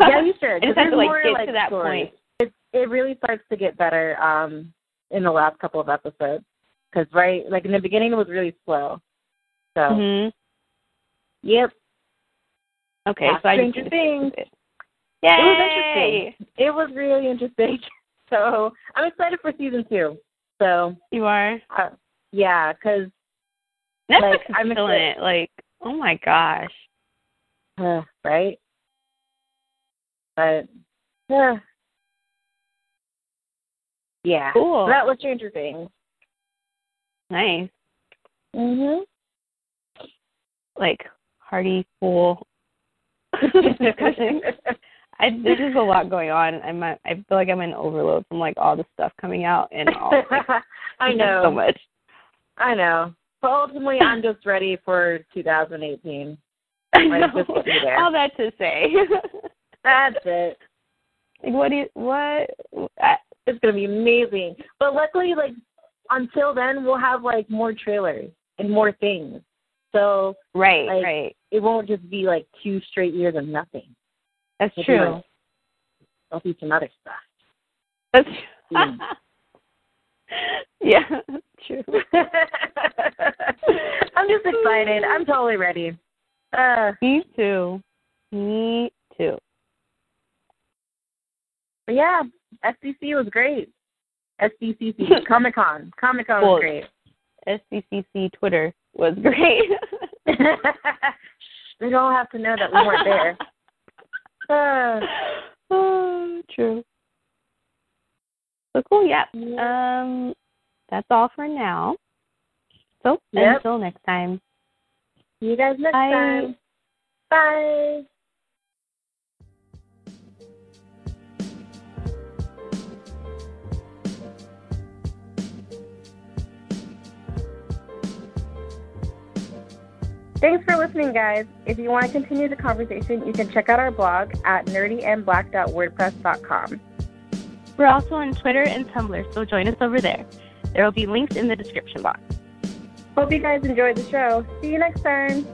yeah you should I just have to like more, get like, to that stories. point. it it really starts to get better um in the last couple of episodes because right like in the beginning it was really slow so Mhm. yep Okay, Yeah, so I just need to stick with Things. it. Was interesting. It was really interesting. So I'm excited for season two. So You are. uh, yeah, because Netflix Like, is I'm killing excited. it. Like, oh my gosh. uh, right, but uh, yeah, Cool. that was Stranger Things. Nice. Mhm. Like hearty, discussion. I there's just a lot going on. I'm at, I feel like I'm in overload from like all the stuff coming out and all. Like, I know. so much. I know. But ultimately, I'm just ready for 2018. I Like, know. just. All that to say. That's it. like, what do you what? I, It's gonna be amazing. But luckily, like until then, we'll have like more trailers and more things. So right, Like, right. it won't just be like two straight years of nothing. That's true. There'll be some other stuff. That's Mm. yeah, that's true. I'm just excited. I'm totally ready. Uh, Me too. Me too. but yeah, SDC was great. SDCC Comic Con. Comic Con Cool. was great. SCCC Twitter was great. they don't have to know that we weren't there. Oh, true. So cool. Yeah. yeah. Um, that's all for now. So Yep. until next time. See you guys next Bye. time. Bye. Thanks for listening, guys. If you want to continue the conversation, you can check out our blog at nerdyandblack.wordpress.com. We're also on Twitter and Tumblr, so join us over there. There will be links in the description box. Hope you guys enjoyed the show. See you next time.